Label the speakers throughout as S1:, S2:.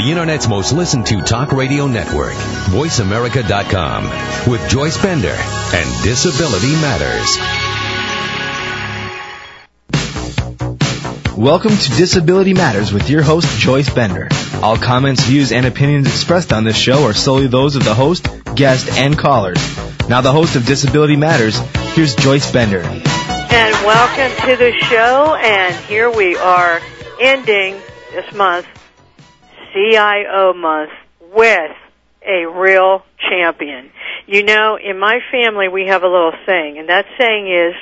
S1: the Internet's most listened to talk radio network, VoiceAmerica.com, with Joyce Bender and Disability Matters.
S2: Welcome to Disability Matters with your host, Joyce Bender. All comments, views, and opinions expressed on this show are solely those of the host, guest, and callers. Now, the host of Disability Matters, here's Joyce Bender.
S3: And welcome to the show, and here we are ending this month, CIO month, with a real champion. You know, in my family we have a little saying, and that saying is,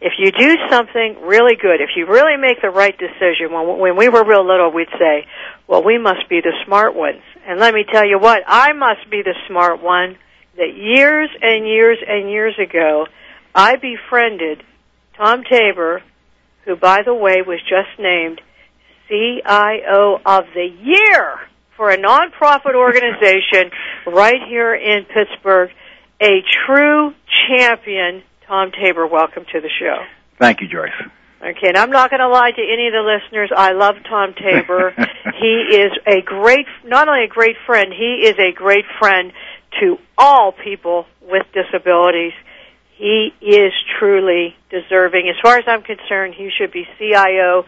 S3: if you do something really good, if you really make the right decision, when, when we were real little, we'd say, well, we must be the smart ones. And let me tell you what, I must be the smart one that years and years and years ago, I befriended Tom Tabor, who, by the way, was just named CIO of the Year for a nonprofit organization right here in Pittsburgh. A true champion, Tom Tabor. Welcome to the show.
S4: Thank you, Joyce.
S3: Okay, and I'm not going to lie to any of the listeners. I love Tom Tabor. he is a great, not only a great friend, he is a great friend to all people with disabilities. He is truly deserving. As far as I'm concerned, he should be CIO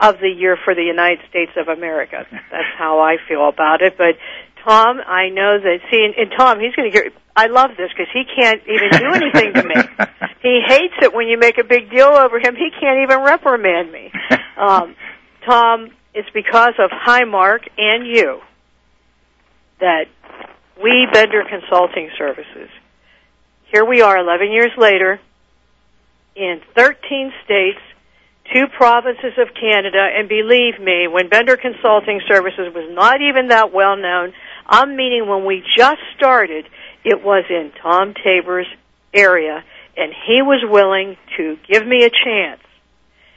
S3: of the year for the United States of America. That's how I feel about it. But Tom, I know that. See, and, and Tom, he's going to get. I love this because he can't even do anything to me. He hates it when you make a big deal over him. He can't even reprimand me. Um, Tom, it's because of Highmark and you that we Bender Consulting Services. Here we are, 11 years later, in 13 states two provinces of Canada, and believe me, when Bender Consulting Services was not even that well known, I'm meaning when we just started, it was in Tom Tabor's area, and he was willing to give me a chance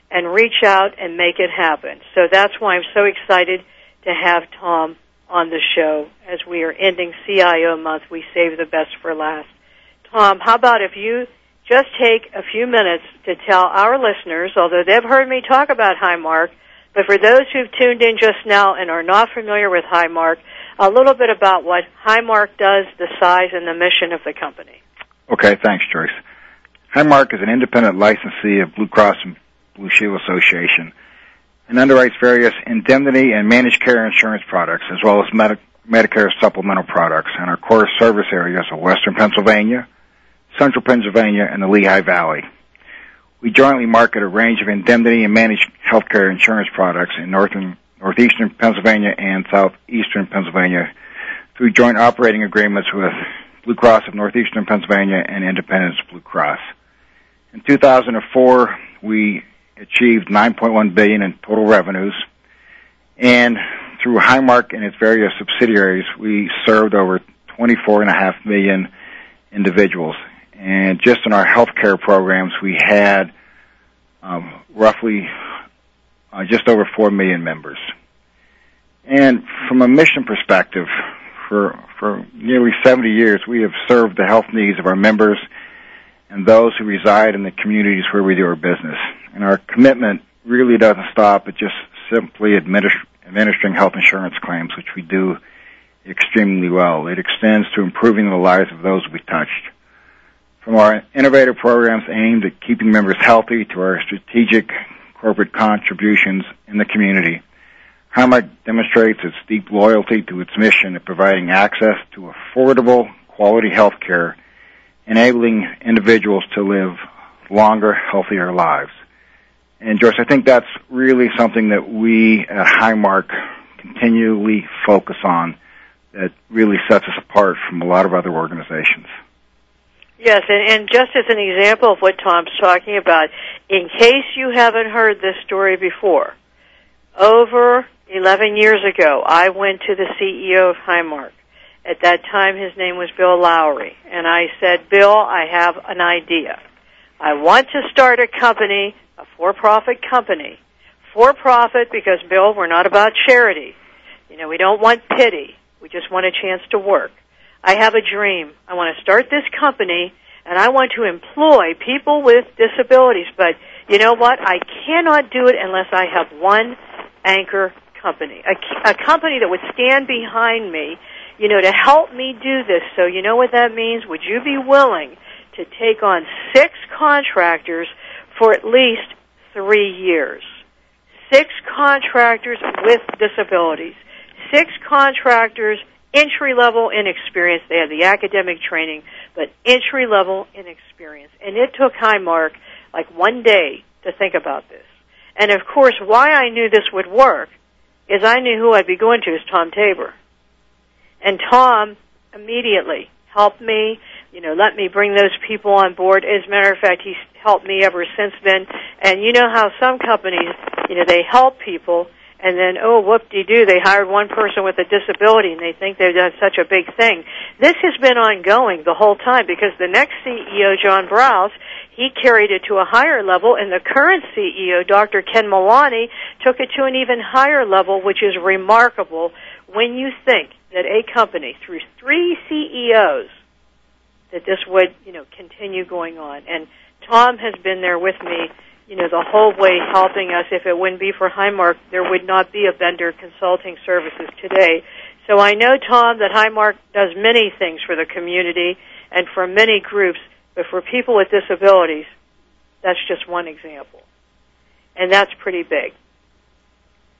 S3: and reach out and make it happen. So that's why I'm so excited to have Tom on the show as we are ending CIO month. We save the best for last. Tom, how about if you just take a few minutes to tell our listeners, although they've heard me talk about Highmark, but for those who've tuned in just now and are not familiar with Highmark, a little bit about what Highmark does, the size and the mission of the company.
S4: Okay, thanks, Joyce. Highmark is an independent licensee of Blue Cross and Blue Shield Association and underwrites various indemnity and managed care insurance products as well as Medi- Medicare supplemental products in our core service areas of Western Pennsylvania, Central Pennsylvania, and the Lehigh Valley. We jointly market a range of indemnity and managed healthcare insurance products in northern, northeastern Pennsylvania and southeastern Pennsylvania through joint operating agreements with Blue Cross of Northeastern Pennsylvania and Independence Blue Cross. In 2004, we achieved 9.1 billion in total revenues, and through Highmark and its various subsidiaries, we served over 24.5 million individuals and just in our healthcare programs, we had um, roughly uh, just over 4 million members. And from a mission perspective, for, for nearly 70 years, we have served the health needs of our members and those who reside in the communities where we do our business. And our commitment really doesn't stop at just simply administ- administering health insurance claims, which we do extremely well. It extends to improving the lives of those we touched. From our innovative programs aimed at keeping members healthy to our strategic corporate contributions in the community, Highmark demonstrates its deep loyalty to its mission of providing access to affordable, quality health care, enabling individuals to live longer, healthier lives. And Joyce, I think that's really something that we at Highmark continually focus on that really sets us apart from a lot of other organizations.
S3: Yes, and, and just as an example of what Tom's talking about, in case you haven't heard this story before, over 11 years ago, I went to the CEO of Highmark. At that time, his name was Bill Lowry, and I said, Bill, I have an idea. I want to start a company, a for-profit company. For-profit because, Bill, we're not about charity. You know, we don't want pity. We just want a chance to work. I have a dream. I want to start this company and I want to employ people with disabilities. But you know what? I cannot do it unless I have one anchor company, a, a company that would stand behind me, you know, to help me do this. So you know what that means? Would you be willing to take on six contractors for at least three years? Six contractors with disabilities. Six contractors entry level in experience. They had the academic training, but entry level in experience. And it took Highmark like one day to think about this. And of course, why I knew this would work is I knew who I'd be going to is Tom Tabor. And Tom immediately helped me, you know, let me bring those people on board. As a matter of fact, he's helped me ever since then. And you know how some companies, you know, they help people and then oh whoop de doo they hired one person with a disability and they think they've done such a big thing. This has been ongoing the whole time because the next ceo john Brouse he carried it to a higher level and the current ceo dr ken Melani took it to an even higher level which is remarkable when you think that a company through three ceos that this would you know continue going on. And tom has been there with me you know, the whole way helping us. If it wouldn't be for Highmark, there would not be a Bender Consulting Services today. So I know, Tom, that Highmark does many things for the community and for many groups, but for people with disabilities, that's just one example. And that's pretty big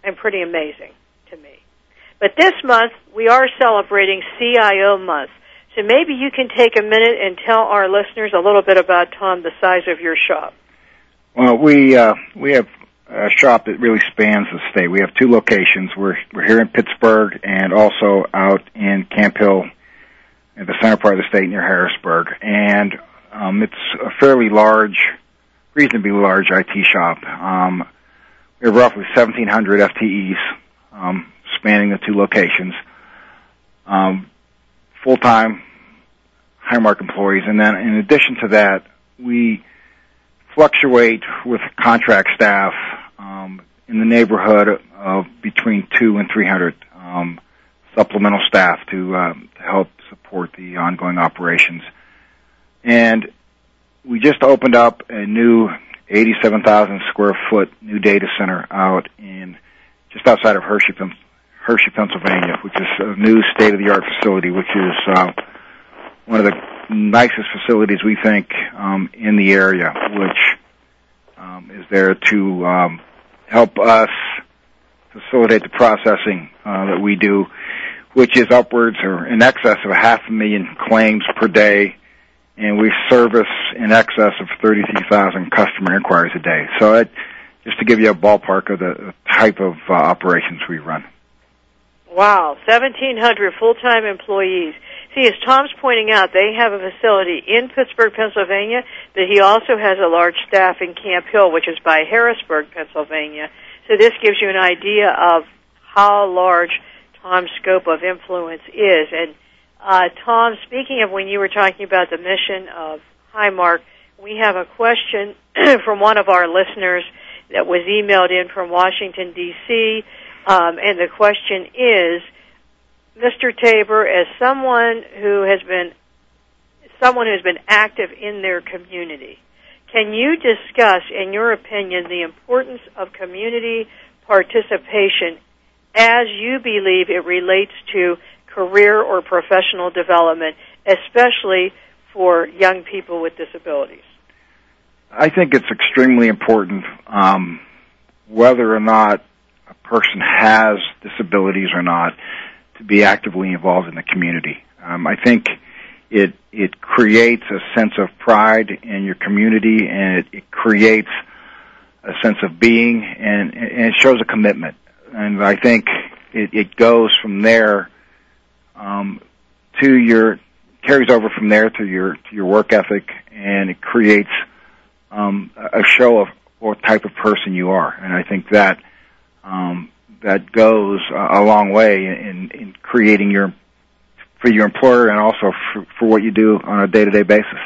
S3: and pretty amazing to me. But this month, we are celebrating CIO Month. So maybe you can take a minute and tell our listeners a little bit about, Tom, the size of your shop.
S4: Well, we uh, we have a shop that really spans the state. We have two locations. We're we're here in Pittsburgh and also out in Camp Hill, in the center part of the state near Harrisburg. And um, it's a fairly large, reasonably large IT shop. Um, we have roughly 1,700 FTEs um, spanning the two locations. Um, full-time Highmark employees, and then in addition to that, we fluctuate with contract staff um, in the neighborhood of between two and three hundred um, supplemental staff to, um, help support the ongoing operations. And we just opened up a new 87,000 square foot new data center out in just outside of Hershey, Hershey, Pennsylvania, which is a new state of the art facility, which is uh, one of the nicest facilities we think um, in the area, which um, is there to um, help us facilitate the processing uh, that we do, which is upwards or in excess of a half a million claims per day, and we service in excess of 33,000 customer inquiries a day. So it, just to give you a ballpark of the type of uh, operations we run.
S3: Wow, 1,700 full-time employees. See, as Tom's pointing out, they have a facility in Pittsburgh, Pennsylvania, but he also has a large staff in Camp Hill, which is by Harrisburg, Pennsylvania. So this gives you an idea of how large Tom's scope of influence is. And uh, Tom, speaking of when you were talking about the mission of Highmark, we have a question from one of our listeners that was emailed in from Washington, D.C., um, and the question is, Mr. Tabor, as someone who has been someone who's been active in their community, can you discuss, in your opinion, the importance of community participation as you believe it relates to career or professional development, especially for young people with disabilities?
S4: I think it's extremely important, um, whether or not a person has disabilities or not to be actively involved in the community. Um, I think it it creates a sense of pride in your community, and it, it creates a sense of being, and, and it shows a commitment. And I think it, it goes from there um, to your carries over from there to your to your work ethic, and it creates um, a show of what type of person you are. And I think that um, that goes a long way in, in creating your for your employer and also for, for what you do on a day to day basis.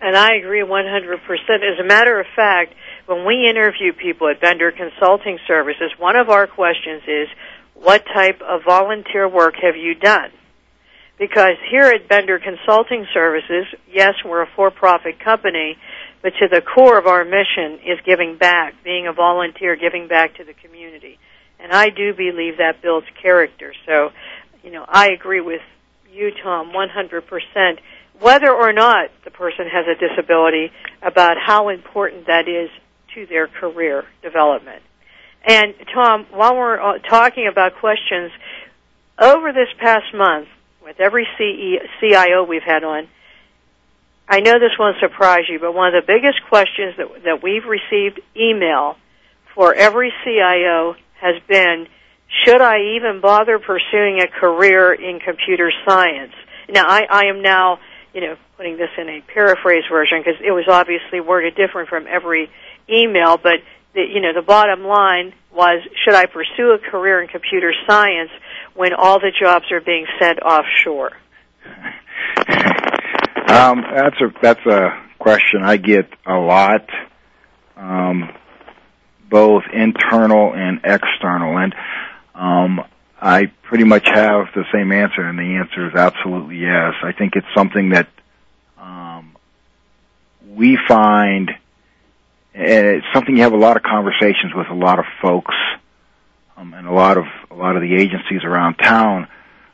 S3: And I agree 100%. As a matter of fact, when we interview people at Bender Consulting Services, one of our questions is, what type of volunteer work have you done? Because here at Bender Consulting Services, yes, we're a for-profit company, but to the core of our mission is giving back, being a volunteer, giving back to the community. And I do believe that builds character. So, you know, I agree with you, Tom, 100%, whether or not the person has a disability, about how important that is to their career development. And Tom, while we're uh, talking about questions, over this past month, with every CIO we've had on, I know this won't surprise you, but one of the biggest questions that, that we've received email for every CIO has been, should I even bother pursuing a career in computer science? Now, I, I am now, you know, putting this in a paraphrase version because it was obviously worded different from every email, but the, you know, the bottom line was, should I pursue a career in computer science when all the jobs are being sent offshore?
S4: Um, that's a that's a question I get a lot, um, both internal and external, and um, I pretty much have the same answer, and the answer is absolutely yes. I think it's something that um, we find, and it's something you have a lot of conversations with a lot of folks, um, and a lot of a lot of the agencies around town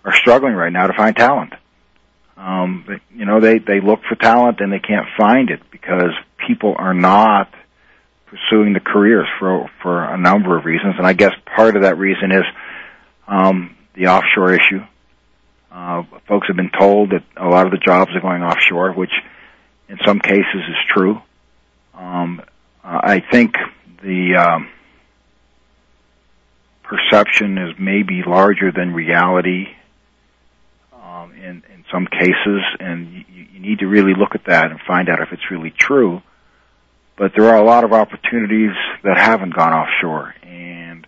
S4: are struggling right now to find talent. Um, but, you know, they, they look for talent and they can't find it because people are not pursuing the careers for, for a number of reasons. And I guess part of that reason is, um, the offshore issue. Uh, folks have been told that a lot of the jobs are going offshore, which in some cases is true. Um, I think the, um, perception is maybe larger than reality um, in in some cases, and you, you need to really look at that and find out if it's really true. But there are a lot of opportunities that haven't gone offshore, and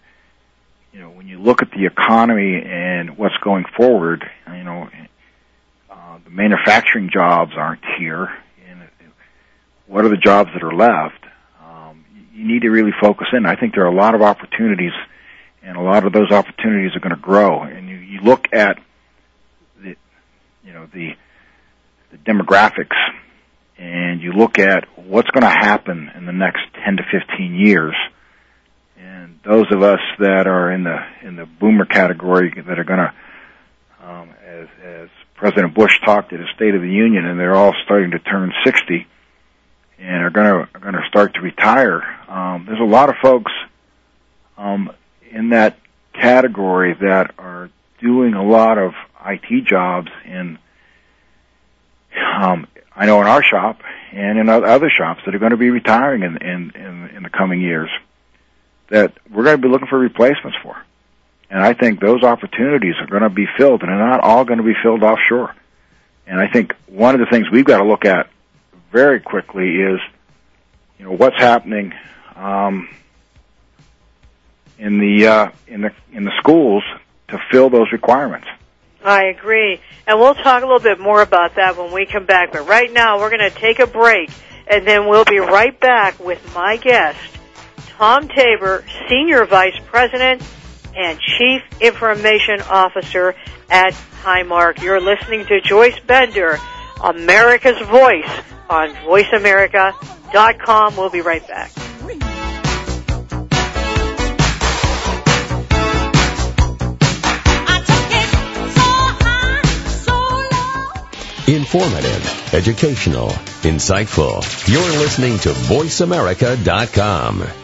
S4: you know when you look at the economy and what's going forward, you know uh, the manufacturing jobs aren't here, and what are the jobs that are left? Um, you need to really focus in. I think there are a lot of opportunities, and a lot of those opportunities are going to grow. And you, you look at the, you know the the demographics and you look at what's going to happen in the next 10 to 15 years and those of us that are in the in the boomer category that are going to um, as as President Bush talked at his State of the Union and they're all starting to turn 60 and are going to are going to start to retire um, there's a lot of folks um, in that category that are doing a lot of IT jobs in, um, I know in our shop and in other shops that are going to be retiring in, in, in, in the coming years that we're going to be looking for replacements for. And I think those opportunities are going to be filled and they're not all going to be filled offshore. And I think one of the things we've got to look at very quickly is, you know, what's happening, um, in the, uh, in the, in the schools to fill those requirements.
S3: I agree. And we'll talk a little bit more about that when we come back. But right now, we're going to take a break, and then we'll be right back with my guest, Tom Tabor, Senior Vice President and Chief Information Officer at Highmark. You're listening to Joyce Bender, America's Voice on VoiceAmerica.com. We'll be right back.
S1: Informative, educational, insightful. You're listening to VoiceAmerica.com.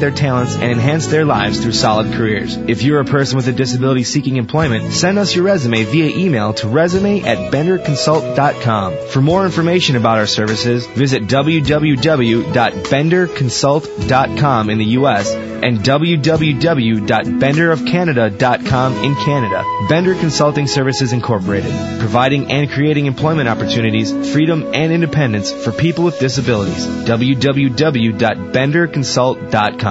S2: their talents and enhance their lives through solid careers. If you're a person with a disability seeking employment, send us your resume via email to resume at benderconsult.com. For more information about our services, visit www.benderconsult.com in the U.S. and www.benderofcanada.com in Canada. Bender Consulting Services Incorporated, providing and creating employment opportunities, freedom, and independence for people with disabilities. www.benderconsult.com.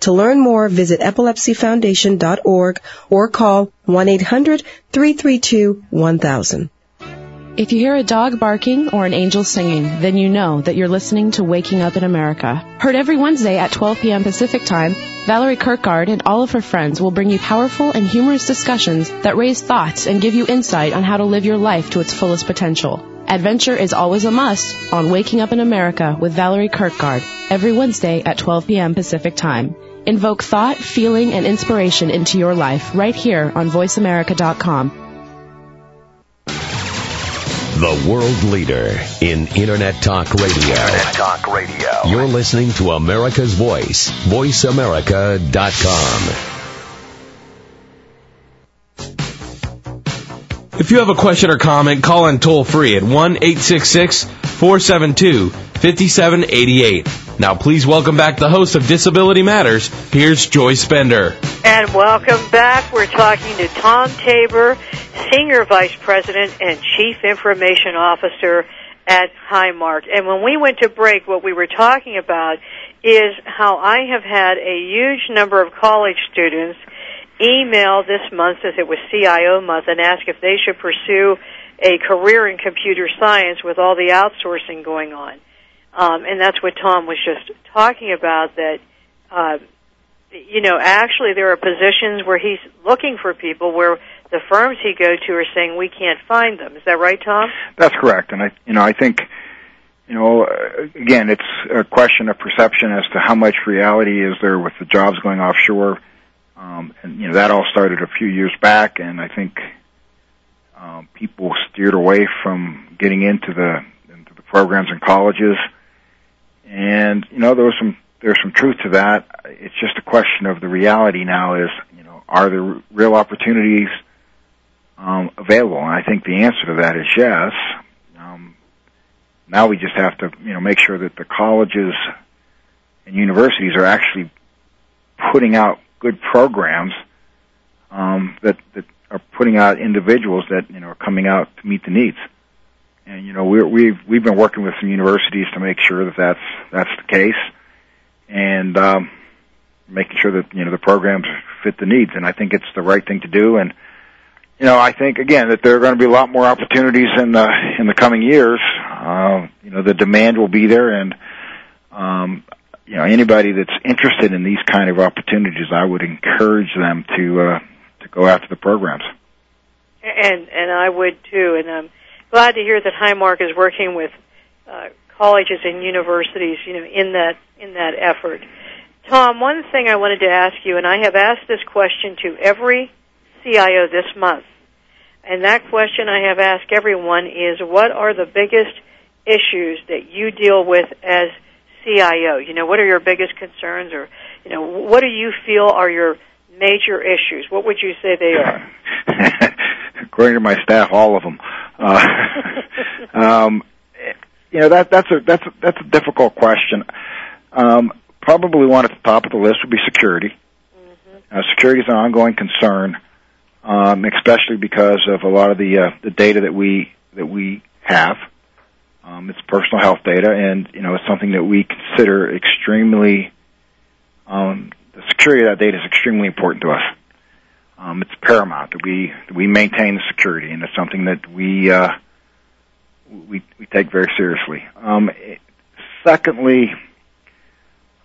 S5: To learn more, visit epilepsyfoundation.org or call 1-800-332-1000.
S6: If you hear a dog barking or an angel singing, then you know that you're listening to Waking Up in America. Heard every Wednesday at 12 p.m. Pacific Time, Valerie Kirkgard and all of her friends will bring you powerful and humorous discussions that raise thoughts and give you insight on how to live your life to its fullest potential. Adventure is always a must on Waking Up in America with Valerie Kirkgard every Wednesday at 12 p.m. Pacific Time. Invoke thought, feeling, and inspiration into your life right here on VoiceAmerica.com.
S1: The world leader in Internet Talk Radio.
S7: Internet Talk Radio.
S1: You're listening to America's Voice, voiceamerica.com.
S2: If you have a question or comment, call in toll free at 1 866 472 5788. Now, please welcome back the host of Disability Matters. Here's Joyce Bender.
S3: And welcome back. We're talking to Tom Tabor, Senior Vice President and Chief Information Officer at Highmark. And when we went to break, what we were talking about is how I have had a huge number of college students email this month, as it was CIO month, and ask if they should pursue a career in computer science with all the outsourcing going on. Um, and that's what Tom was just talking about. That uh, you know, actually, there are positions where he's looking for people where the firms he go to are saying we can't find them. Is that right, Tom?
S4: That's correct, and I, you know, I think, you know, uh, again, it's a question of perception as to how much reality is there with the jobs going offshore, um, and you know that all started a few years back, and I think um, people steered away from getting into the into the programs in colleges, and you know there was some there's some truth to that. It's just a question of the reality now is, you know, are there real opportunities um, available? And I think the answer to that is yes. Um, now we just have to, you know, make sure that the colleges and universities are actually putting out good programs um, that that are putting out individuals that you know are coming out to meet the needs. And you know we're, we've we've been working with some universities to make sure that that's that's the case and um, making sure that you know the programs fit the needs. And I think it's the right thing to do. And you know, I think again that there are going to be a lot more opportunities in the in the coming years. Uh, you know, the demand will be there, and um, you know anybody that's interested in these kind of opportunities, I would encourage them to uh, to go after the programs.
S3: And and I would too. And I'm glad to hear that Highmark is working with uh, colleges and universities, you know, in that in that effort. Tom, one thing I wanted to ask you, and I have asked this question to every CIO this month, and that question I have asked everyone is, what are the biggest issues that you deal with as CIO? You know, what are your biggest concerns, or you know, what do you feel are your major issues? What would you say they are?
S4: According to my staff, all of them. Uh, um, you know that that's a that's a, that's a difficult question. Um, probably one at the top of the list would be security. Mm-hmm. Uh, security is an ongoing concern, um, especially because of a lot of the uh, the data that we that we have. Um, it's personal health data, and you know it's something that we consider extremely. Um, the security of that data is extremely important to us. Um, it's paramount that we that we maintain the security, and it's something that we uh, we we take very seriously. Um, secondly,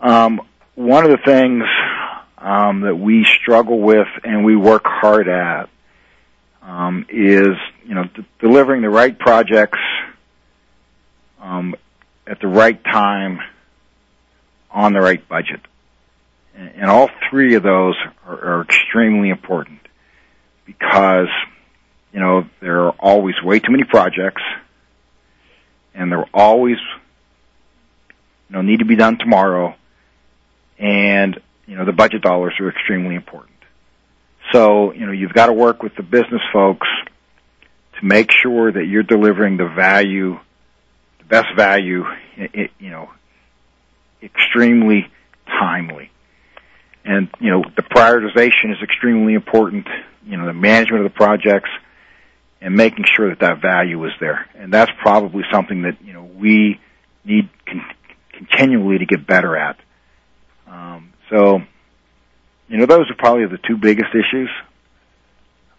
S4: um, one of the things um, that we struggle with and we work hard at is you know d- delivering the right projects Um, at the right time on the right budget, and, all three of those are, extremely important because you know there are always way too many projects and they're always you know need to be done tomorrow and you know the budget dollars are extremely important. So you know you've got to work with the business folks to make sure that you're delivering the value, best value, it, you know, extremely timely. And, you know, the prioritization is extremely important, you know, the management of the projects and making sure that that value is there. And that's probably something that, you know, we need con- continually to get better at. Um, so, you know, those are probably the two biggest issues.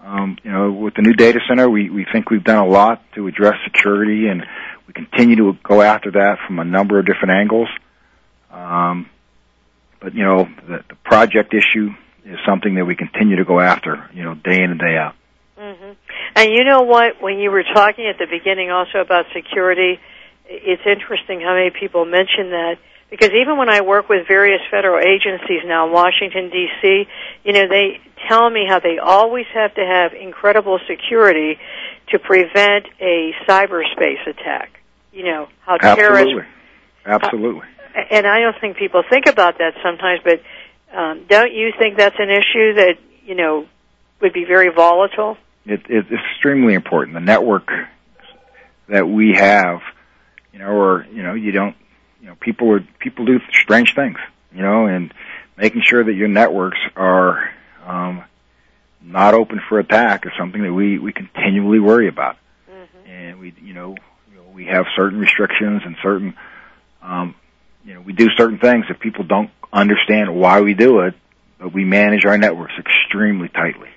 S4: Um, you know, with the new data center, we, we think we've done a lot to address security and we continue to go after that from a number of different angles. Um, but you know, the, the project issue is something that we continue to go after, you know, day in and day out.
S3: Mm-hmm. And you know what? When you were talking at the beginning also about security, it's interesting how many people mention that because even when I work with various federal agencies now in Washington D.C., you know, they tell me how they always have to have incredible security to prevent a cyberspace attack. You know, how terrorists
S4: Absolutely. Absolutely.
S3: and I don't think people think about that sometimes, but um, don't you think that's an issue that you know would be very volatile?
S4: It, it's extremely important. The network that we have, you know, or you know, you don't, you know, people are people do strange things, you know, and making sure that your networks are um, not open for attack is something that we we continually worry about,
S3: Mm-hmm.
S4: and we, you know, you know, we have certain restrictions and certain um, you know, we do certain things that people don't understand why we do it, but we manage our networks extremely tightly.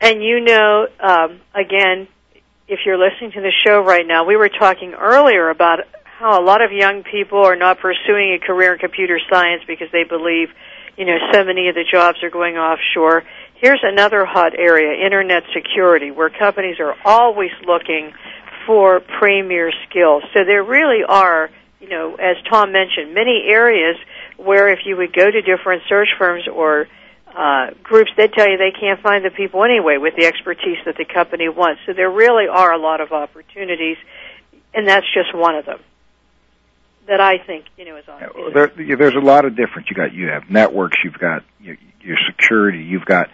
S3: And you know, um, again, if you're listening to the show right now, we were talking earlier about how a lot of young people are not pursuing a career in computer science because they believe, you know, so many of the jobs are going offshore. Here's another hot area, internet security, where companies are always looking for premier skills. So there really are, you know, as Tom mentioned, many areas where if you would go to different search firms or uh, groups, they tell you they can't find the people anyway with the expertise that the company wants. So there really are a lot of opportunities, and that's just one of them that I think you know is on.
S4: There, there's a lot of different. You got you have networks, you've got your, your security, you've got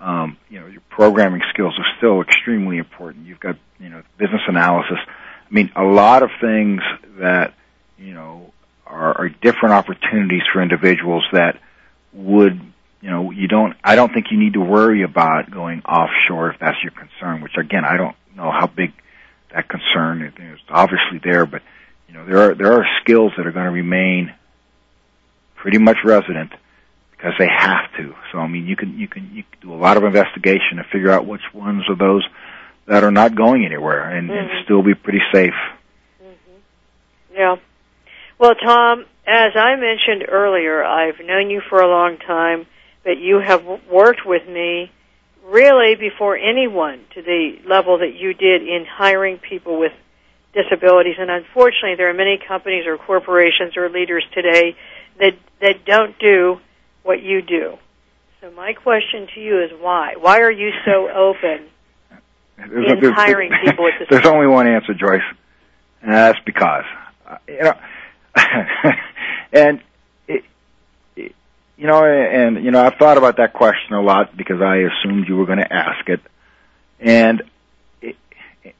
S4: um, you know your programming skills are still extremely important. You've got you know business analysis. I mean, a lot of things that you know are, are different opportunities for individuals that would you know you don't. I don't think you need to worry about going offshore if that's your concern. Which again, I don't know how big that concern is. It's obviously there, but you know there are there are skills that are going to remain pretty much resident because they have to. So I mean, you can you can you can do a lot of investigation to figure out which ones are those that are not going anywhere and,
S3: Mhm.
S4: and still be pretty safe.
S3: Yeah. Well, Tom, as I mentioned earlier, I've known you for a long time, but you have worked with me really before anyone to the level that you did in hiring people with disabilities. And unfortunately, there are many companies or corporations or leaders today that that don't do what you do. So my question to you is why? Why are you so open?
S4: There's,
S3: In hiring people with this-
S4: there's only one answer, Joyce, and that's because uh, you know, and it, it, you know, and you know, I've thought about that question a lot because I assumed you were going to ask it, and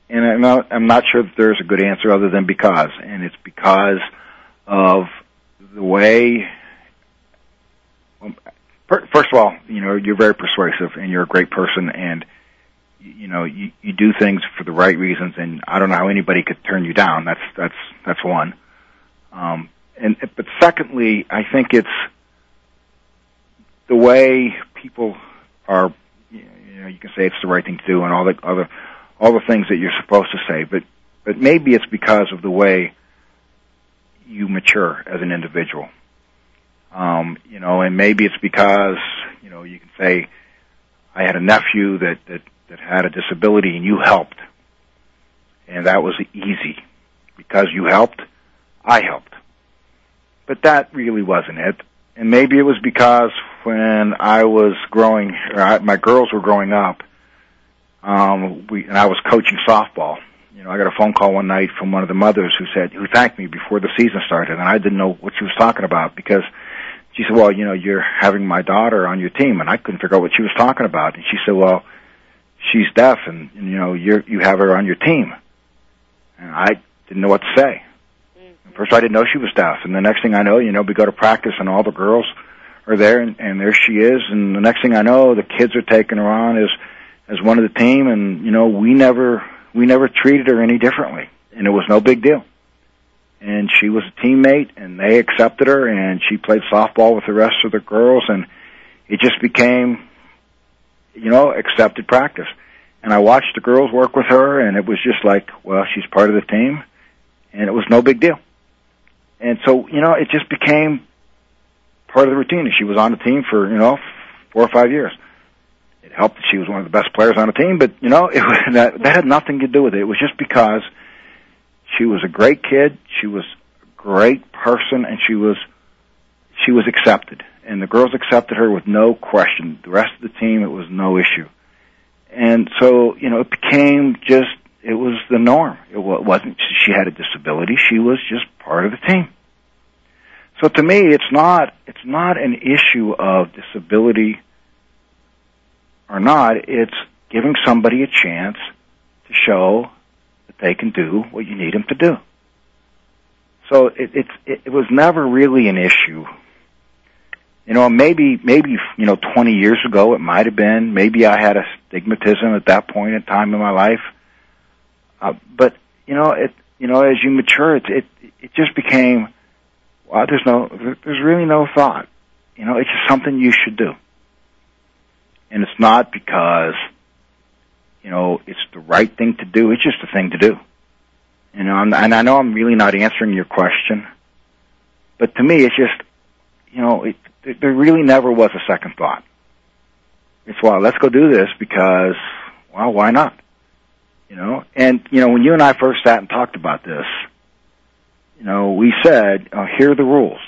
S4: and I'm not, I'm not sure that there's a good answer other than because, and it's because of the way. um, First of all, you know, you're very persuasive and you're a great person and you know, you, you do things for the right reasons and I don't know how anybody could turn you down. That's, that's, that's one. Um, and, but secondly, I think it's the way people are, you know, you can say it's the right thing to do and all the other, all the things that you're supposed to say, but, but maybe it's because of the way you mature as an individual. Um, you know, and maybe it's because, you know, you can say, I had a nephew that, that, that had a disability and you helped. And that was easy. Because you helped, I helped. But that really wasn't it. And maybe it was because when I was growing, or I, my girls were growing up, um, we, and I was coaching softball. You know, I got a phone call one night from one of the mothers who said, who thanked me before the season started, and I didn't know what she was talking about because she said, well, you know, you're having my daughter on your team, and I couldn't figure out what she was talking about. And she said, well, she's deaf, and you know you you have her on your team." And I didn't know what to say. First, I didn't know she was deaf, and the next thing I know, you know, we go to practice, and all the girls are there, and, and there she is. And the next thing I know, the kids are taking her on as as one of the team, and you know, we never we never treated her any differently, and it was no big deal. And she was a teammate, and they accepted her, and she played softball with the rest of the girls, and it just became, you know, accepted practice. And I watched the girls work with her, and it was just like, well, she's part of the team, and it was no big deal. And so, you know, it just became part of the routine. And she was on the team for, you know, four or five years. It helped that she was one of the best players on the team, but, you know, it was, that, that had nothing to do with it. It was just because she was a great kid, she was a great person, and she was, she was accepted. And the girls accepted her with no question. The rest of the team, it was no issue. And so, you know, it became just, it was the norm. It wasn't, she had a disability, she was just part of the team. So to me, it's not it's not an issue of disability or not. It's giving somebody a chance to show that they can do what you need them to do. So it, it, it was never really an issue. You know, maybe maybe you know, 20 years ago it might have been. Maybe I had a stigmatism at that point in time in my life. Uh, but you know, it you know, as you mature, it it, it just became well, there's no, there's really no thought. You know, it's just something you should do. And it's not because, you know, it's the right thing to do. It's just a thing to do. You know, and I know I'm really not answering your question, but to me, it's just, you know, it, there really never was a second thought. It's well, let's go do this because, well, why not? You know, and you know, when you and I first sat and talked about this, you know, we said, uh, here are the rules.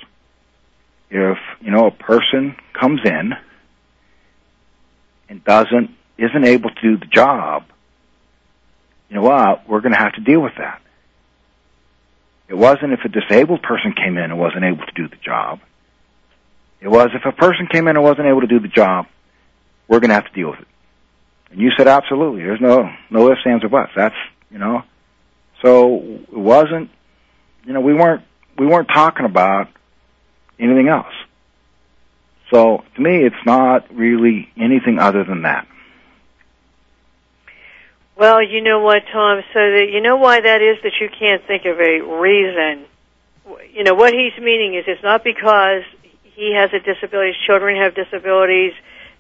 S4: If, you know, a person comes in and doesn't, isn't able to do the job, you know what, we're going to have to deal with that. It wasn't if a disabled person came in and wasn't able to do the job. It was if a person came in and wasn't able to do the job, we're going to have to deal with it. And you said absolutely. There's no no ifs, ands, or buts. That's you know. So it wasn't you know, we weren't we weren't talking about anything else. So to me, it's not really anything other than that.
S3: Well, you know what, Tom? So that you know why that is that you can't think of a reason. You know what he's meaning is it's not because he has a disability. His children have disabilities.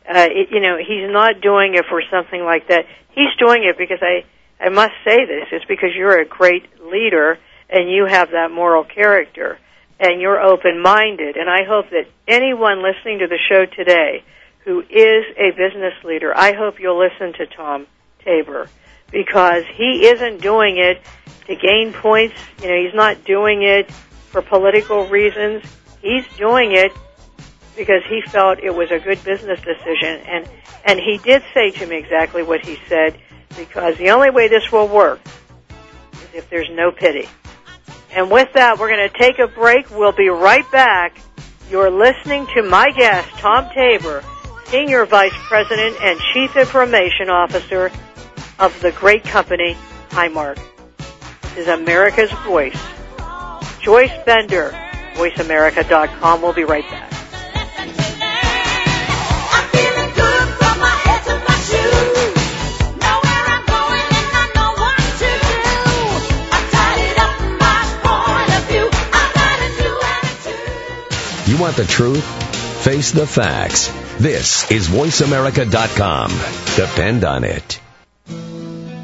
S3: Uh, it, you know, he's not doing it for something like that. He's doing it because I I must say this. It's because you're a great leader and you have that moral character and you're open minded. And I hope that anyone listening to the show today who is a business leader, I hope you'll listen to Tom Tabor because he isn't doing it to gain points. You know, he's not doing it for political reasons. He's doing it because he felt it was a good business decision and and he did say to me exactly what he said because the only way this will work is if there's no pity. And with that, we're going to take a break. We'll be right back. You're listening to my guest, Tom Tabor, Senior Vice President and Chief Information Officer of the great company Highmark. This is America's Voice. Joyce Bender, VoiceAmerica.com. We'll be right back.
S1: You want the truth? Face the facts. This is VoiceAmerica.com. Depend on it.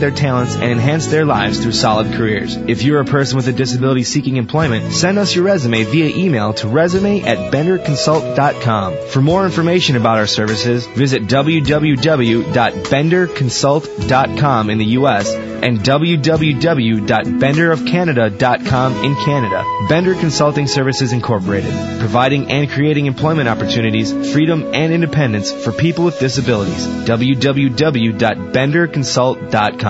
S2: their talents and enhance their lives through solid careers. If you're a person with a disability seeking employment, send us your resume via email to resume at benderconsult.com. For more information about our services, visit www.benderconsult.com in the U.S. and www.benderofcanada.com in Canada. Bender Consulting Services Incorporated, providing and creating employment opportunities, freedom, and independence for people with disabilities. www.benderconsult.com.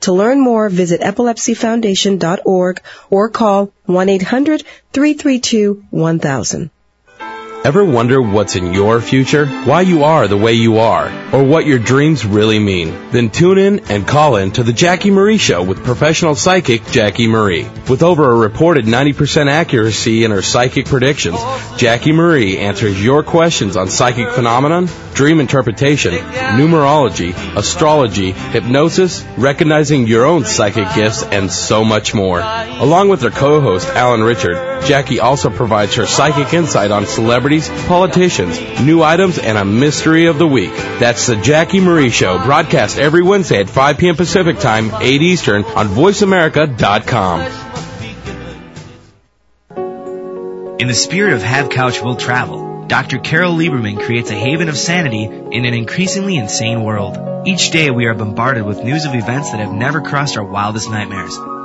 S5: To learn more, visit epilepsyfoundation.org or call 1-800-332-1000.
S7: Ever wonder what's in your future? Why you are the way you are? Or what your dreams really mean? Then tune in and call in to the Jackie Marie Show with professional psychic Jackie Marie. With over a reported 90% accuracy in her psychic predictions, Jackie Marie answers your questions on psychic phenomenon, dream interpretation, numerology, astrology, hypnosis, recognizing your own psychic gifts, and so much more. Along with her co-host Alan Richard, Jackie also provides her psychic insight on celebrities, politicians, new items, and a mystery of the week. That's the Jackie Marie Show, broadcast every Wednesday at 5 p.m. Pacific Time, 8 Eastern, on VoiceAmerica.com.
S2: In the spirit of Have Couch Will Travel, Dr. Carole Lieberman creates a haven of sanity in an increasingly insane world. Each day we are bombarded with news of events that have never crossed our wildest nightmares.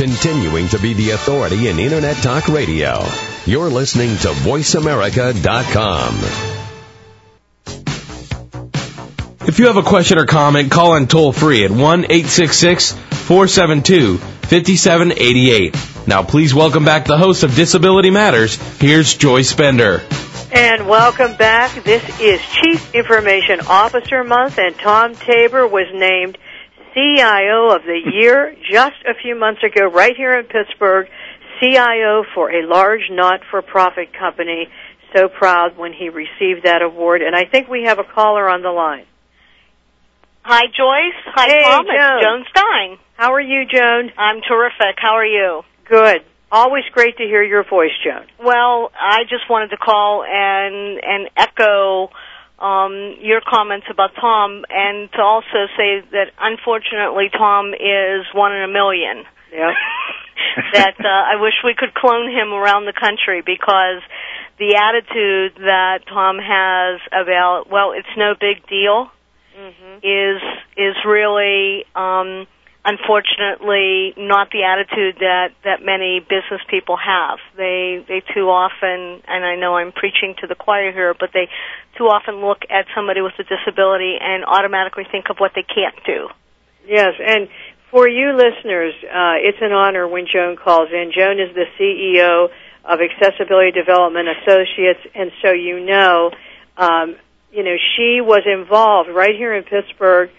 S1: Continuing to be the authority in Internet Talk Radio. You're listening to VoiceAmerica.com.
S7: If you have a question or comment, call in toll free at 1 866 472 5788. Now, please welcome back the host of Disability Matters. Here's Joyce Bender.
S3: And welcome back. This is Chief Information Officer Month, and Tom Tabor was named CIO of the Year just a few months ago, right here in Pittsburgh. CIO for a large not-for-profit company. So proud when he received that award, and I think we have a caller on the line.
S8: Hi, Joyce. Hi,
S3: Hey,
S8: Tom.
S3: Joan.
S8: It's Joan Stein.
S3: How are you, Joan?
S8: I'm terrific. How are you?
S3: Good. Always great to hear your voice, Joan.
S8: Well, I just wanted to call and and echo um, your comments about Tom, and to also say that unfortunately Tom is one in a million.
S3: Yeah.
S8: that uh, I wish we could clone him around the country because the attitude that Tom has about well, it's no big deal is is really um, unfortunately not the attitude that that many business people have. They they too often, and I know I'm preaching to the choir here, but they too often look at somebody with a disability and automatically think of what they can't do.
S3: Yes, and for you listeners, uh, it's an honor when Joan calls in. Joan is the CEO of Accessibility Development Associates, and so you know, um, you know, she was involved right here in Pittsburgh.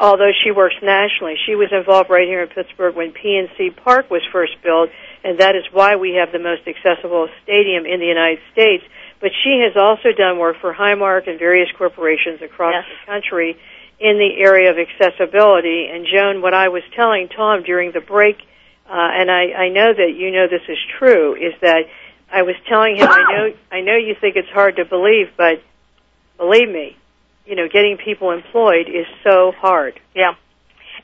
S3: Although she works nationally, she was involved right here in Pittsburgh when PNC Park was first built, and that is why we have the most accessible stadium in the United States. But she has also done work for Highmark and various corporations across
S8: Yes.
S3: the country in the area of accessibility. And Joan, what I was telling Tom during the break, uh, and I, I know that you know this is true, is that I was telling him, I know, I know you think it's hard to believe, but believe me, you know, getting people employed is so hard.
S8: Yeah.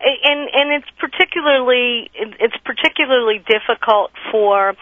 S8: And and it's particularly it's particularly difficult for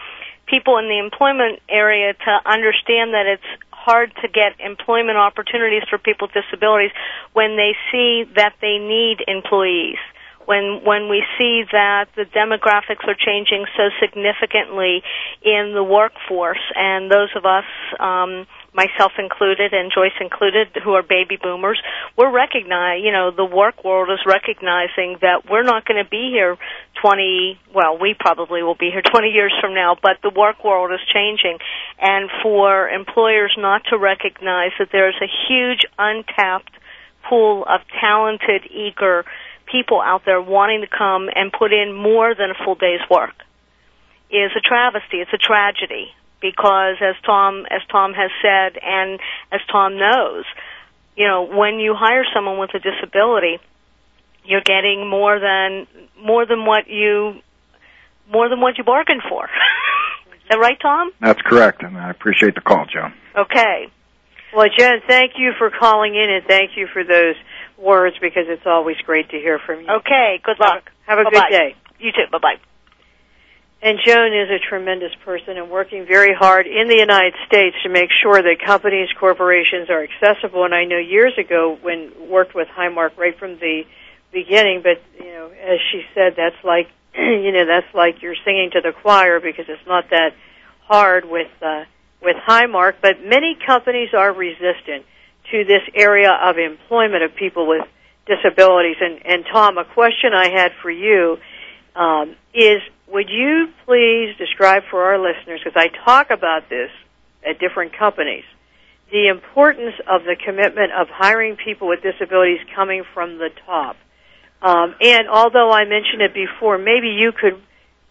S8: people in the employment area to understand that it's hard to get employment opportunities for people with disabilities when they see that they need employees when when we see that the demographics are changing so significantly in the workforce, and those of us, um, myself included and Joyce included, who are baby boomers, we're recognize, you know, the work world is recognizing that we're not going to be here 20, well, we probably will be here 20 years from now, but the work world is changing. And for employers not to recognize that there's a huge untapped pool of talented, eager people out there wanting to come and put in more than a full day's work is a travesty. It's a tragedy because, as Tom as Tom has said, and as Tom knows, you know, when you hire someone with a disability, you're getting more than more than what you more than what you bargained for. Is that right, Tom?
S4: That's correct, and I appreciate the call, Joan.
S8: Okay.
S3: Well, Jen, thank you for calling in and thank you for those words because it's always great to hear from you.
S8: Okay. Good luck.
S3: Have a, have a good day.
S8: You too. Bye bye.
S3: And Joan is a tremendous person and working very hard in the United States to make sure that companies, corporations are accessible. And I know years ago when worked with Highmark right from the beginning, but you know, as she said, that's like you know, that's like you're singing to the choir because it's not that hard with uh, with Highmark. But many companies are resistant to this area of employment of people with disabilities. And, and Tom, a question I had for you um, is would you please describe for our listeners, because I talk about this at different companies, the importance of the commitment of hiring people with disabilities coming from the top. Um, and although I mentioned it before, maybe you could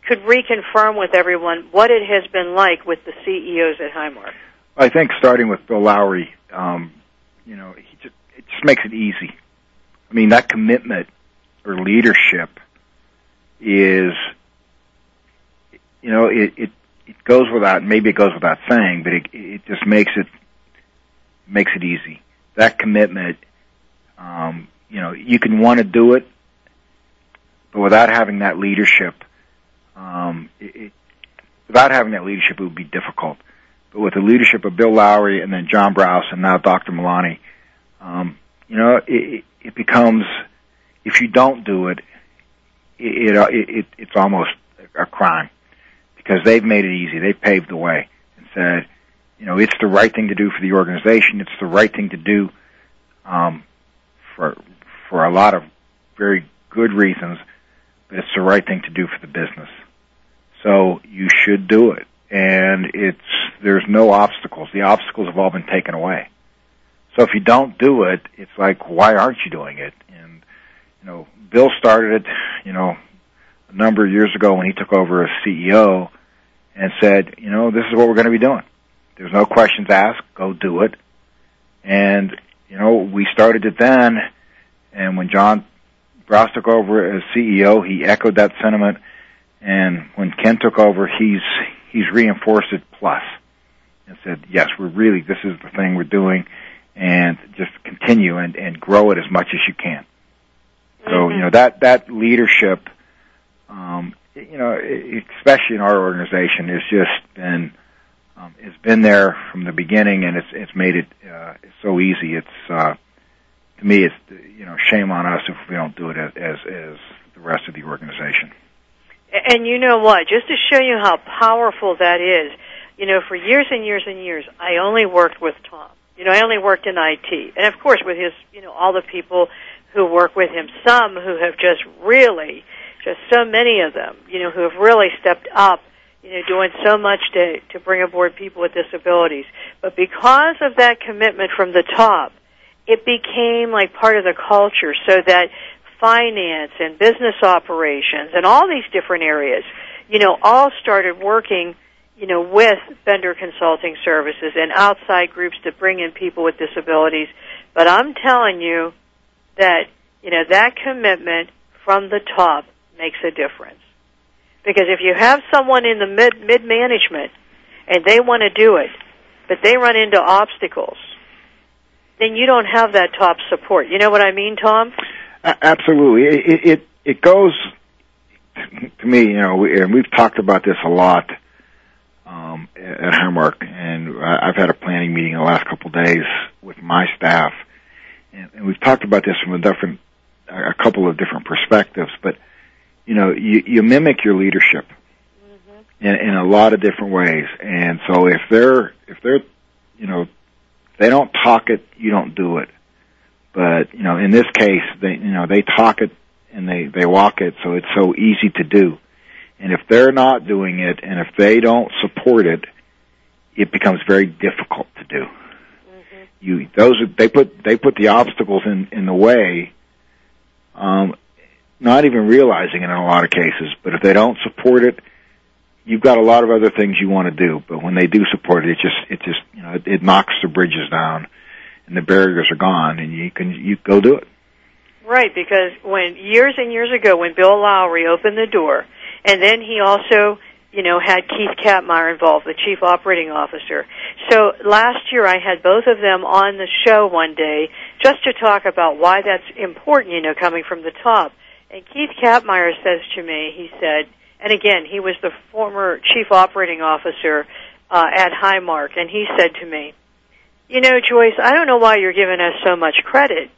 S3: could reconfirm with everyone what it has been like with the CEOs at Highmark.
S4: I think starting with Bill Lowry, um, you know, he just, it just makes it easy. I mean, that commitment or leadership is, you know, it, it, it goes without, maybe it goes without saying, but it, it just makes it, makes it easy. That commitment, um, you know, you can want to do it, but without having that leadership, um, it, it, without having that leadership, it would be difficult. But with the leadership of Bill Lowry and then John Brouse and now Dr. Melani, um, you know, it, it becomes if you don't do it, it, it, it it's almost a crime because they've made it easy. They paved the way and said, you know, it's the right thing to do for the organization. It's the right thing to do um, for for a lot of very good reasons, but it's the right thing to do for the business. So you should do it, and it's there's no obstacles. The obstacles have all been taken away. So if you don't do it, it's like why aren't you doing it? And you know, Bill started it, you know, a number of years ago when he took over as CEO and said, you know, this is what we're going to be doing. There's no questions asked. Go do it. And, you know, we started it then. And when John Brouse took over as CEO, he echoed that sentiment. And when Ken took over, he's, he's reinforced it plus and said, yes, we're really, this is the thing we're doing and just continue and, and grow it as much as you can. So,
S3: Mm-hmm.
S4: you know, that, that leadership, um, you know, especially in our organization, has just been, um, it's been there from the beginning, and it's it's made it uh, so easy. It's uh, to me, it's you know, shame on us if we don't do it as as, as the rest of the organization.
S3: And you know what? Just to show you how powerful that is, you know, for years and years and years, I only worked with Tom. You know, I only worked in IT, and of course, with his, you know, all the people who work with him. Some who have just really, just so many of them, you know, who have really stepped up you know, doing so much to, to bring aboard people with disabilities. But because of that commitment from the top, it became like part of the culture so that finance and business operations and all these different areas, you know, all started working, you know, with Bender consulting services and outside groups to bring in people with disabilities. But I'm telling you that, you know, that commitment from the top makes a difference. Because if you have someone in the mid mid management and they want to do it, but they run into obstacles, then you don't have that top support. You know what I mean, Tom?
S4: Absolutely, it, it it goes to me. You know, we, and we've talked about this a lot um, at Highmark, and I've had a planning meeting the last couple of days with my staff, and, and we've talked about this from a different a couple of different perspectives, but you know, you, you mimic your leadership mm-hmm. in, in a lot of different ways. And so if they're, if they're, you know, they don't talk it, you don't do it. But, you know, in this case, they, you know, they talk it and they, they walk it, so it's so easy to do. And if they're not doing it and if they don't support it, it becomes very difficult to do. Mm-hmm. You, those, they put, they put the obstacles in, in the way, um, not even realizing it in a lot of cases. But if they don't support it, you've got a lot of other things you want to do. But when they do support it, it just it just you know it, it knocks the bridges down, and the barriers are gone, and you can you go do it.
S3: Right, because when years and years ago, when Bill Lowry opened the door, and then he also you know, had Keith Kapmeyer involved, the chief operating officer. So last year I had both of them on the show one day just to talk about why that's important, you know, coming from the top. And Keith Kapmeyer says to me, he said, and again, he was the former chief operating officer uh, at Highmark, and he said to me, you know, Joyce, I don't know why you're giving us so much credit.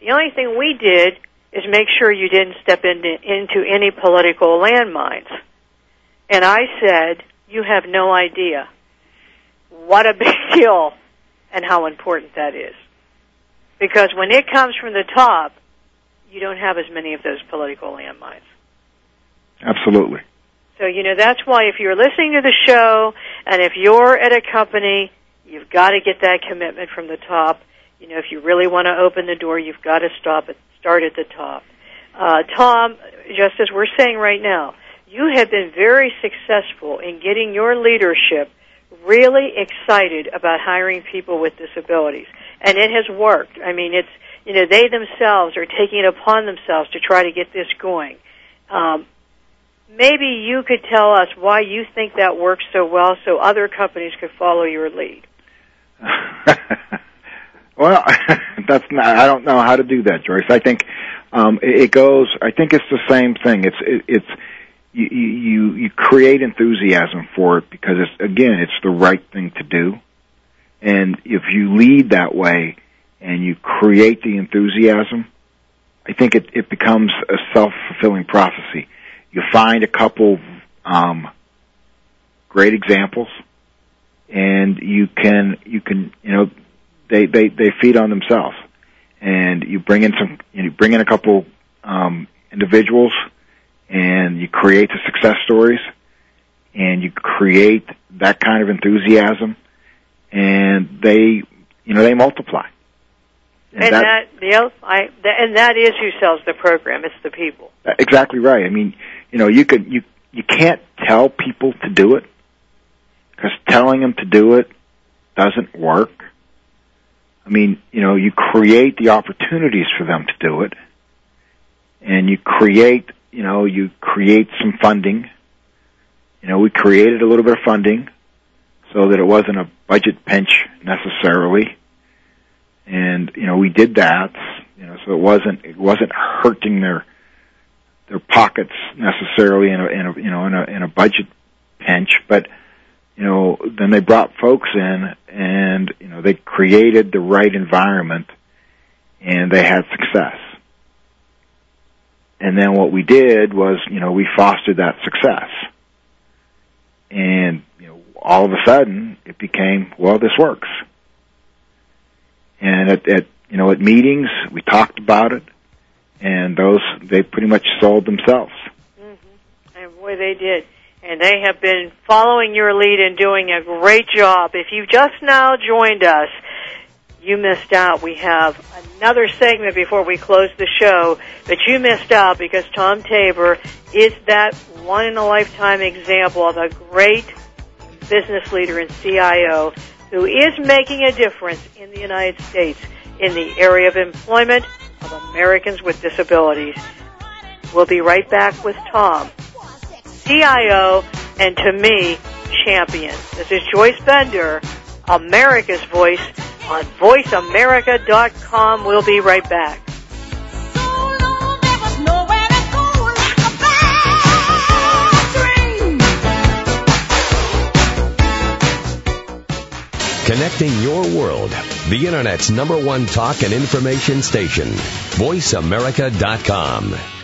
S3: The only thing we did is make sure you didn't step into, into any political landmines. And I said, you have no idea what a big deal and how important that is. Because when it comes from the top, you don't have as many of those political landmines.
S4: Absolutely.
S3: So, you know, that's why if you're listening to the show and if you're at a company, you've got to get that commitment from the top. You know, if you really want to open the door, you've got to stop at, start at the top. Uh, Tom, just as we're saying right now, you have been very successful in getting your leadership really excited about hiring people with disabilities. And it has worked. I mean, it's, you know, they themselves are taking it upon themselves to try to get this going. Um, maybe you could tell us why you think that works so well so other companies could follow your lead.
S4: well, that's not, I don't know how to do that, Joyce. I think, um, it, goes, I think it's the same thing. It's, it, it's, you, you, you create enthusiasm for it because it's, again, it's the right thing to do. And if you lead that way, and you create the enthusiasm, I think it, it becomes a self-fulfilling prophecy. You find a couple um, great examples, and you can you can you know they they they feed on themselves, and you bring in some you bring in a couple um, individuals, and you create the success stories, and you create that kind of enthusiasm, and they you know they multiply
S3: and, and that, that you know, I and that is who sells the program. It's the people.
S4: Exactly right. I mean, you know, you could you you can't tell people to do it because telling them to do it doesn't work. I mean, you know, you create the opportunities for them to do it, and you create, you know, you create some funding. You know, we created a little bit of funding so that it wasn't a budget pinch necessarily and you know we did that you know so it wasn't it wasn't hurting their their pockets necessarily in a, in a you know in a in a budget pinch but you know then they brought folks in and you know they created the right environment and they had success and then what we did was you know we fostered that success and you know all of a sudden it became well this works and at, at you know at meetings we talked about it, and those they pretty much sold themselves.
S3: Mm-hmm. And boy, they did. And they have been following your lead and doing a great job. If you've just now joined us, you missed out. We have another segment before we close the show, but you missed out because Tom Tabor is that one in a lifetime example of a great business leader and CIO who is making a difference in the United States in the area of employment of Americans with disabilities. We'll be right back with Tom, CIO, and to me, champion. This is Joyce Bender, America's Voice on VoiceAmerica.com. We'll be right back.
S1: Connecting your world. The Internet's number one talk and information station. VoiceAmerica.com.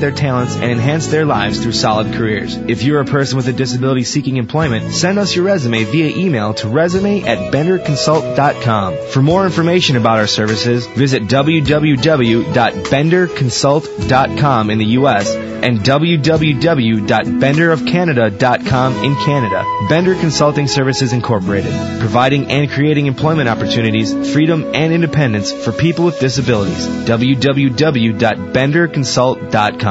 S2: their talents and enhance their lives through solid careers. If you're a person with a disability seeking employment, send us your resume via email to resume at benderconsult.com. For more information about our services, visit www.benderconsult.com in the U.S. and www.benderofcanada.com in Canada. Bender Consulting Services Incorporated, providing and creating employment opportunities, freedom, and independence for people with disabilities. www.benderconsult.com.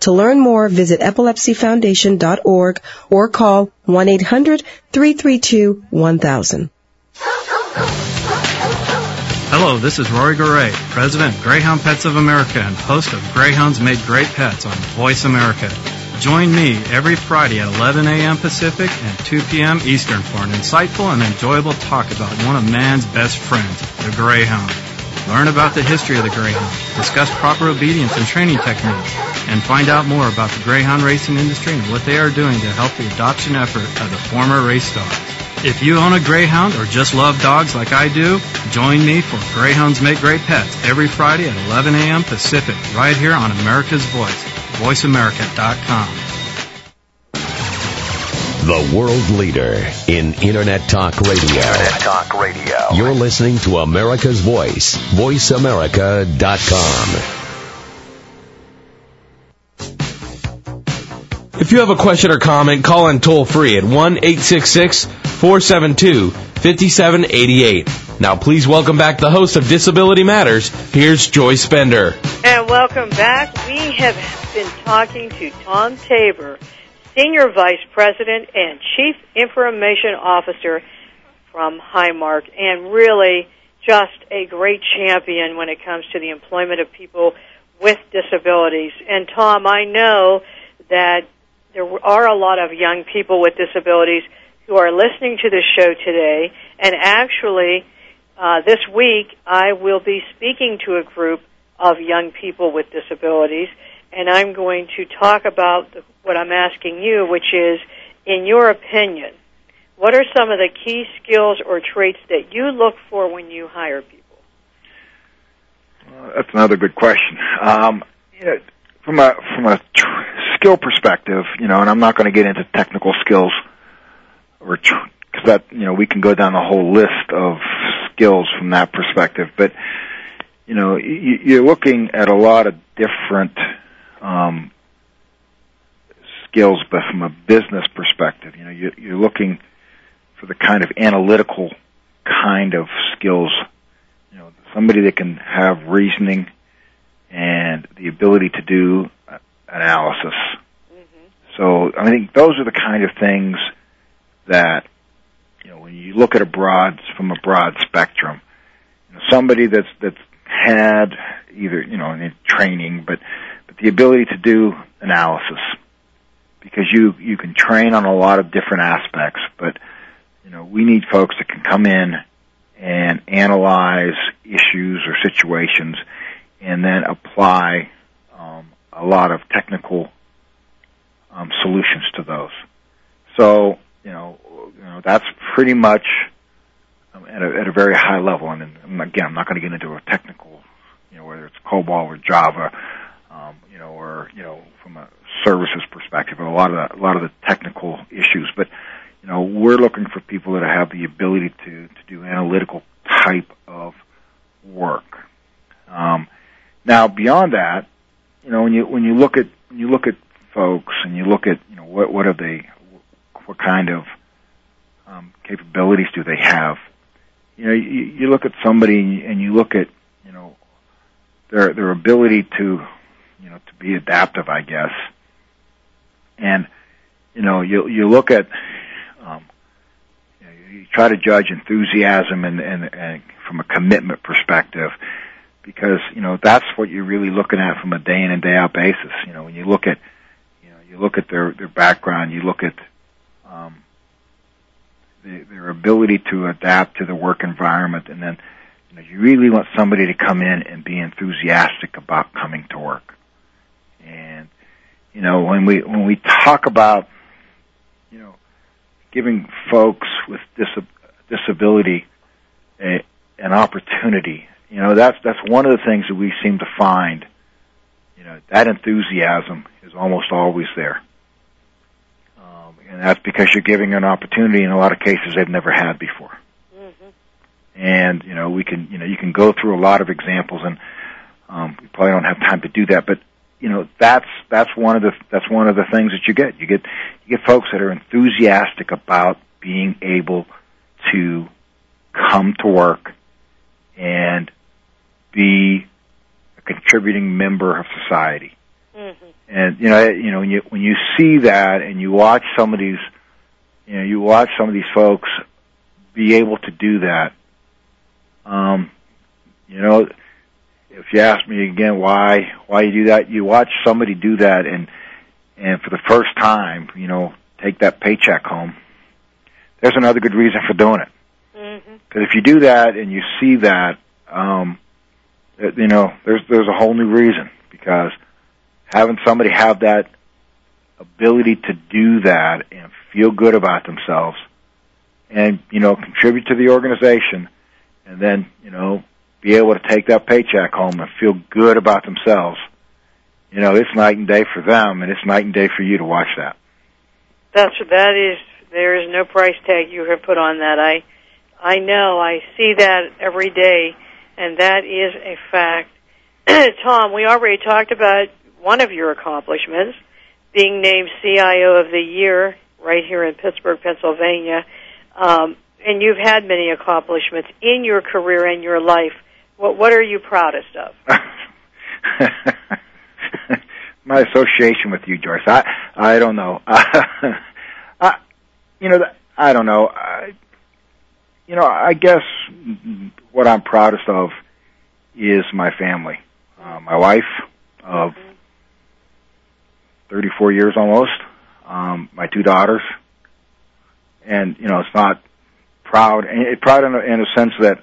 S5: To learn more, visit epilepsyfoundation.org or call 1-800-332-1000.
S9: Hello, this is Rory Goree, President Greyhound Pets of America and host of Greyhounds Make Great Pets on Voice America. Join me every Friday at 11 a.m. Pacific and 2 p.m. Eastern for an insightful and enjoyable talk about one of man's best friends, the Greyhound. Learn about the history of the Greyhound, discuss proper obedience and training techniques, and find out more about the Greyhound racing industry and what they are doing to help the adoption effort of the former race dogs. If you own a Greyhound or just love dogs like I do, join me for Greyhounds Make Great Pets every Friday at 11 a.m. Pacific, right here on America's Voice, voiceamerica.com.
S1: The world leader in Internet Talk Radio.
S10: Internet Talk Radio.
S1: You're listening to America's Voice, voiceamerica.com.
S7: If you have a question or comment, call in toll free at 1 866 472 5788. Now, please welcome back the host of Disability Matters. Here's Joyce Bender.
S3: And welcome back. We have been talking to Tom Tabor, Senior Vice President and Chief Information Officer from Highmark, and really just a great champion when it comes to the employment of people with disabilities. And Tom, I know that there are a lot of young people with disabilities who are listening to this show today, and actually, uh, this week I will be speaking to a group of young people with disabilities, and I'm going to talk about what I'm asking you, which is, in your opinion, what are some of the key skills or traits that you look for when you hire people?
S4: That's another good question. Um, you know, from a from a tr- skill perspective, you know, and I'm not going to get into technical skills, or because tr- that you know we can go down a whole list of skills from that perspective. But you know, you, you're looking at a lot of different um, skills, but from a business perspective, you know, you, you're looking for the kind of analytical kind of skills. You know, somebody that can have reasoning and the ability to do analysis. Mm-hmm. So I think those are the kind of things that you know when you look at a broad from a broad spectrum. You know, somebody that's that's had either you know in training, but but the ability to do analysis because you you can train on a lot of different aspects, but you know we need folks that can come in and analyze issues or situations and then apply um, a lot of technical um, solutions to those. So you know, you know that's pretty much um, at, a, at a very high level. And, and again, I'm not going to get into a technical, you know, whether it's COBOL or Java, um, you know, or you know, from a services perspective, a lot of the, a lot of the technical issues. But you know, we're looking for people that have the ability to to do analytical type of work. Um, Now, beyond that, you know, when you when you look at when you look at folks and you look at you know what what are they, what kind of um, capabilities do they have? You know, you, you look at somebody and you look at you know their their ability to you know to be adaptive, I guess, and you know you you look at um, you, you try to judge enthusiasm and, and and from a commitment perspective because you know that's what you're really looking at from a day in and day out basis. You know, when you look at you know you look at their their background, you look at um, the, their ability to adapt to the work environment, and then you know you really want somebody to come in and be enthusiastic about coming to work. And you know when we when we talk about you know giving folks with dis- disability a, an opportunity you know, that's that's one of the things that we seem to find. You know, that enthusiasm is almost always there, um, and that's because you're giving an opportunity in a lot of cases they've never had before. Mm-hmm. And you know, we can you know you can go through a lot of examples, and um, we probably don't have time to do that, but you know that's that's one of the that's one of the things that you get. You get you get folks that are enthusiastic about being able to come to work and be a contributing member of society. Mm-hmm. And you know, you know, when you when you see that and you watch some of these, you know, you watch some of these folks be able to do that. Um, you know, if you ask me again why why you do that, you watch somebody do that and and for the first time, you know, take that paycheck home. There's another good reason for doing it. Because mm-hmm. if you do that and you see that, um, you know, there's there's a whole new reason because having somebody have that ability to do that and feel good about themselves and you know contribute to the organization and then you know be able to take that paycheck home and feel good about themselves you know it's night and day for them and it's night and day for you to watch that
S3: that's that is there is no price tag you have put on that i i know i see that every day and that is a fact. Tom, we already talked about one of your accomplishments, being named CIO of the Year right here in Pittsburgh, Pennsylvania. Um, and you've had many accomplishments in your career and your life. What, what are you proudest of?
S4: My association with you, Joyce. I I don't know. I, you know, I don't know. I, you know, I guess what I'm proudest of is my family. Uh, my wife of 34 years almost, um, my two daughters, and you know, it's not proud, and proud in a, in a sense that,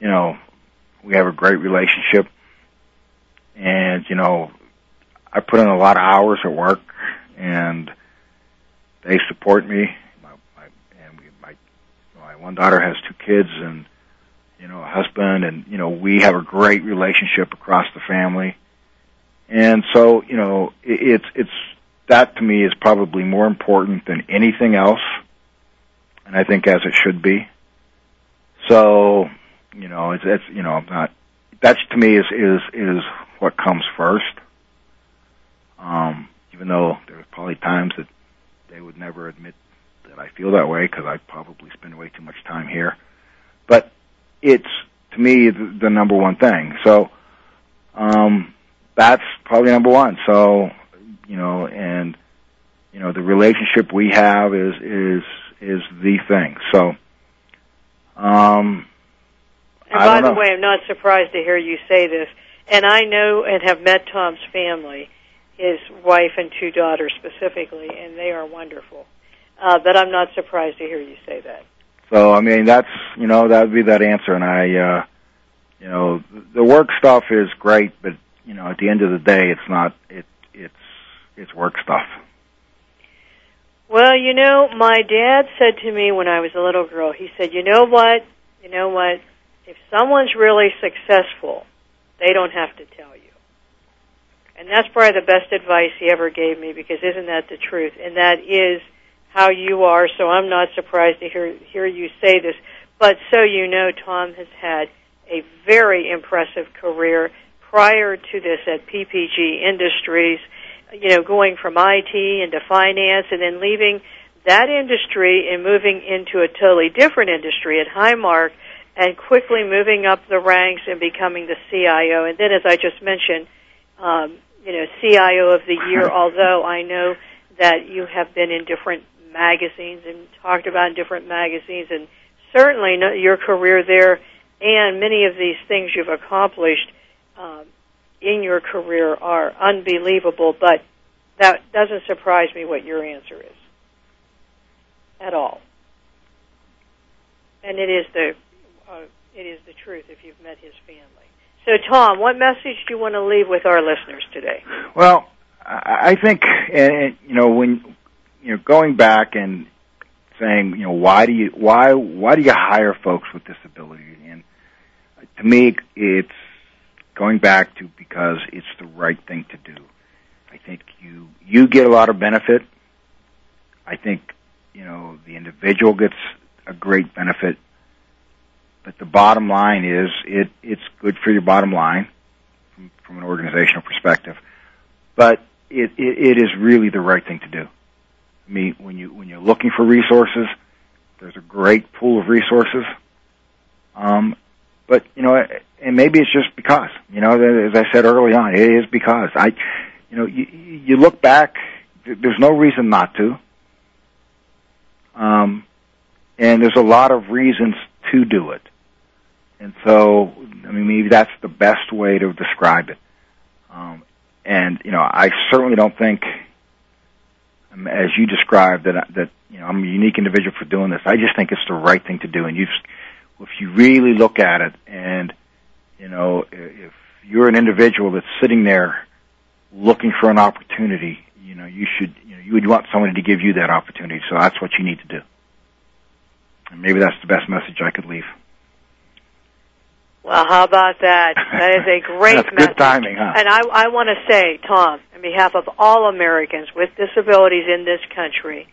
S4: you know, we have a great relationship, and you know, I put in a lot of hours at work, and they support me. My my my one daughter has two kids and you know a husband and you know we have a great relationship across the family. And so you know it, it's it's that to me is probably more important than anything else and i think as it should be. So you know it's it's you know i'm not that's to me is is is what comes first um even though there's probably times that they would never admit that I feel that way because I probably spend way too much time here. But it's to me the, the number one thing. So um, that's probably number one. So you know, and you know, the relationship we have is is is the thing. So. Um,
S3: and by the way, I'm not surprised to hear you say this. And I know and have met Tom's family, his wife and two daughters specifically, and they are wonderful. Uh, but I'm not surprised to hear you say that.
S4: So I mean, that's you know that would be that answer, and I, uh, you know, the work stuff is great, but you know, at the end of the day, it's not it it's it's work stuff.
S3: Well, you know, my dad said to me when I was a little girl, he said, "You know what? You know what? If someone's really successful, they don't have to tell you." And that's probably the best advice he ever gave me because isn't that the truth? And that is how you are, so I'm not surprised to hear hear you say this. But so you know, Tom has had a very impressive career prior to this at PPG Industries, you know, going from IT into finance and then leaving that industry and moving into a totally different industry at Highmark and quickly moving up the ranks and becoming the CIO. And then, as I just mentioned, um, you know, CIO of the year, although I know that you have been in different magazines and talked about in different magazines and certainly your career there and many of these things you've accomplished um, in your career are unbelievable, but that doesn't surprise me what your answer is at all. And it is the uh, it is the truth if you've met his family. So, Tom, what message do you want to leave with our listeners today?
S4: Well, I think, and you know, when you know, going back and saying, you know, why do you why why do you hire folks with disabilities? And to me, it's going back to because it's the right thing to do. I think you you get a lot of benefit. I think you know the individual gets a great benefit, but the bottom line is it it's good for your bottom line from, from an organizational perspective. But it, it it is really the right thing to do. I mean, when you when you're looking for resources, there's a great pool of resources. Um, but you know, and maybe it's just because you know, as I said early on, it is because I, you know, you, you look back. There's no reason not to. Um, and there's a lot of reasons to do it. And so, I mean, maybe that's the best way to describe it. Um, and you know, I certainly don't think um, as you described that that you know I'm a unique individual for doing this. I just think it's the right thing to do, and you if you really look at it, and you know if you're an individual that's sitting there looking for an opportunity, you know you should you know you would want somebody to give you that opportunity. So that's what you need to do, and maybe that's the best message I could leave.
S3: Well, how about that? That is a great
S4: That's
S3: message.
S4: good timing, huh?
S3: And I, I want to say, Tom, on behalf of all Americans with disabilities in this country,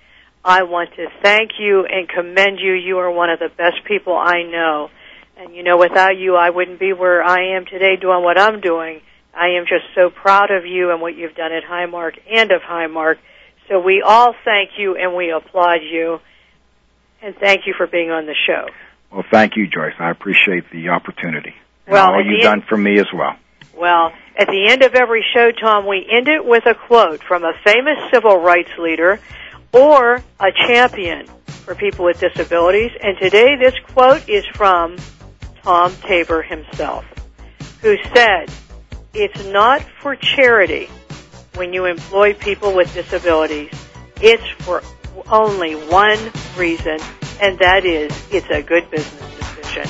S3: I want to thank you and commend you. You are one of the best people I know. And you know, without you, I wouldn't be where I am today doing what I'm doing. I am just so proud of you and what you've done at Highmark and of Highmark. So we all thank you and we applaud you. And thank you for being on the show.
S4: Well, thank you, Joyce. I appreciate the opportunity. And
S3: Well,
S4: all you've
S3: end-
S4: done for me as well.
S3: Well, at the end of every show, Tom, we end it with a quote from a famous civil rights leader or a champion for people with disabilities. And today this quote is from Tom Tabor himself, who said, it's not for charity when you employ people with disabilities. It's for only one reason, and that is it's a good business decision.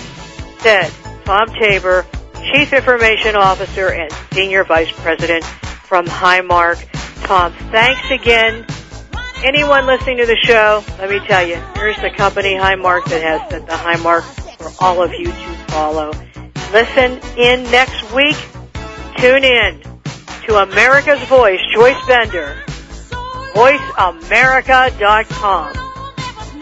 S3: Said Tom Tabor, Chief Information Officer and Senior Vice President from Highmark. Tom, thanks again. Anyone listening to the show, let me tell you, here's the company Highmark that has set the Highmark for all of you to follow. Listen in next week. Tune in to America's Voice, Joyce Bender, voiceamerica.com.